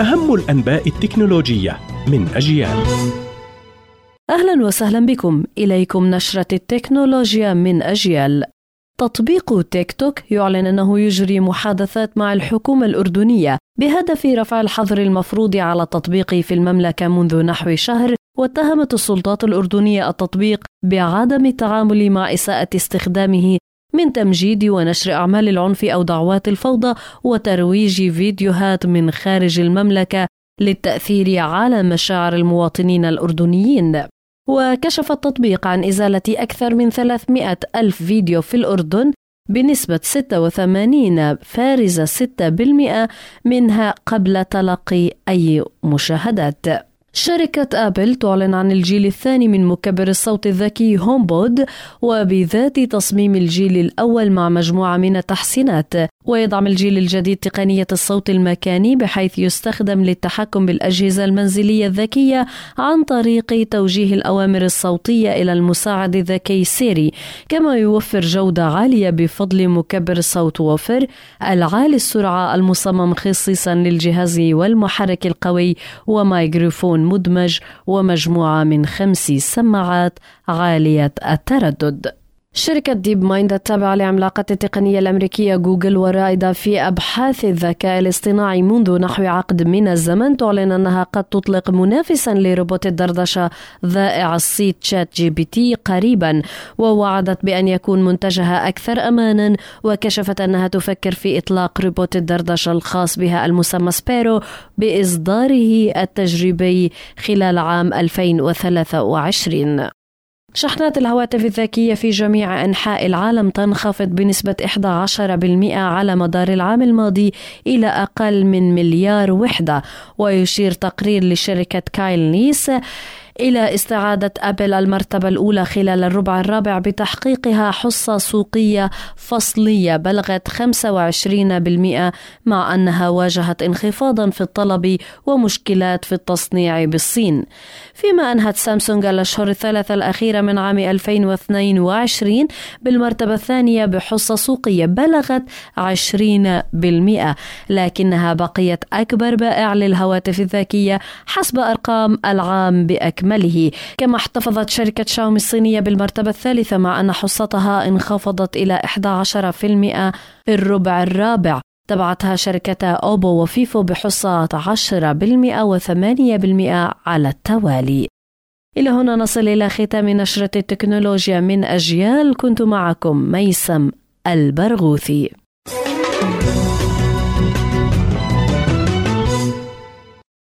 أهم الأنباء التكنولوجية من أجيال. أهلا وسهلا بكم. إليكم نشرة التكنولوجيا من أجيال. تطبيق تيك توك يعلن أنه يجري محادثات مع الحكومة الأردنية بهدف رفع الحظر المفروض على التطبيق في المملكة منذ نحو شهر واتهمت السلطات الأردنية التطبيق بعدم التعامل مع إساءة استخدامه من تمجيد ونشر أعمال العنف أو دعوات الفوضى وترويج فيديوهات من خارج المملكة للتأثير على مشاعر المواطنين الأردنيين. وكشف التطبيق عن إزالة أكثر من 300 ألف فيديو في الأردن بنسبة 86 فارزة 6% منها قبل تلقي أي مشاهدات. شركة آبل تعلن عن الجيل الثاني من مكبر الصوت الذكي هوم بود وبذات تصميم الجيل الأول مع مجموعة من التحسينات. ويدعم الجيل الجديد تقنية الصوت المكاني بحيث يستخدم للتحكم بالأجهزة المنزلية الذكية عن طريق توجيه الأوامر الصوتية إلى المساعد الذكي سيري. كما يوفر جودة عالية بفضل مكبر الصوت وفر العالي السرعة المصمم خصيصا للجهاز والمحرك القوي ومايكروفون مدمج ومجموعة من خمس سماعات عالية التردد. شركة ديب مايند التابعة لعملاقة التقنية الأمريكية جوجل ورائدة في أبحاث الذكاء الاصطناعي منذ نحو عقد من الزمن تعلن أنها قد تطلق منافسا لروبوت الدردشة ذائع الصيت شات جي بي تي قريبا ووعدت بأن يكون منتجها أكثر أمانا وكشفت أنها تفكر في إطلاق روبوت الدردشة الخاص بها المسمى سبيرو بإصداره التجريبي خلال عام 2023 شحنات الهواتف الذكية في جميع أنحاء العالم تنخفض بنسبة 11% على مدار العام الماضي إلى أقل من مليار وحدة ويشير تقرير لشركة كايل نيس. إلى استعادة أبل المرتبة الأولى خلال الربع الرابع بتحقيقها حصة سوقية فصلية بلغت 25% مع أنها واجهت انخفاضا في الطلب ومشكلات في التصنيع بالصين. فيما أنهت سامسونج الأشهر الثلاثة الأخيرة من عام 2022 بالمرتبة الثانية بحصة سوقية بلغت 20% لكنها بقيت أكبر بائع للهواتف الذكية حسب أرقام العام بأكمله بأكمله كما احتفظت شركة شاومي الصينية بالمرتبة الثالثة مع أن حصتها انخفضت إلى 11% في الربع الرابع. تبعتها شركة أوبو وفيفو بحصة 10% و8% على التوالي. إلى هنا نصل إلى ختام نشرة التكنولوجيا من أجيال. كنت معكم ميسم البرغوثي. thank you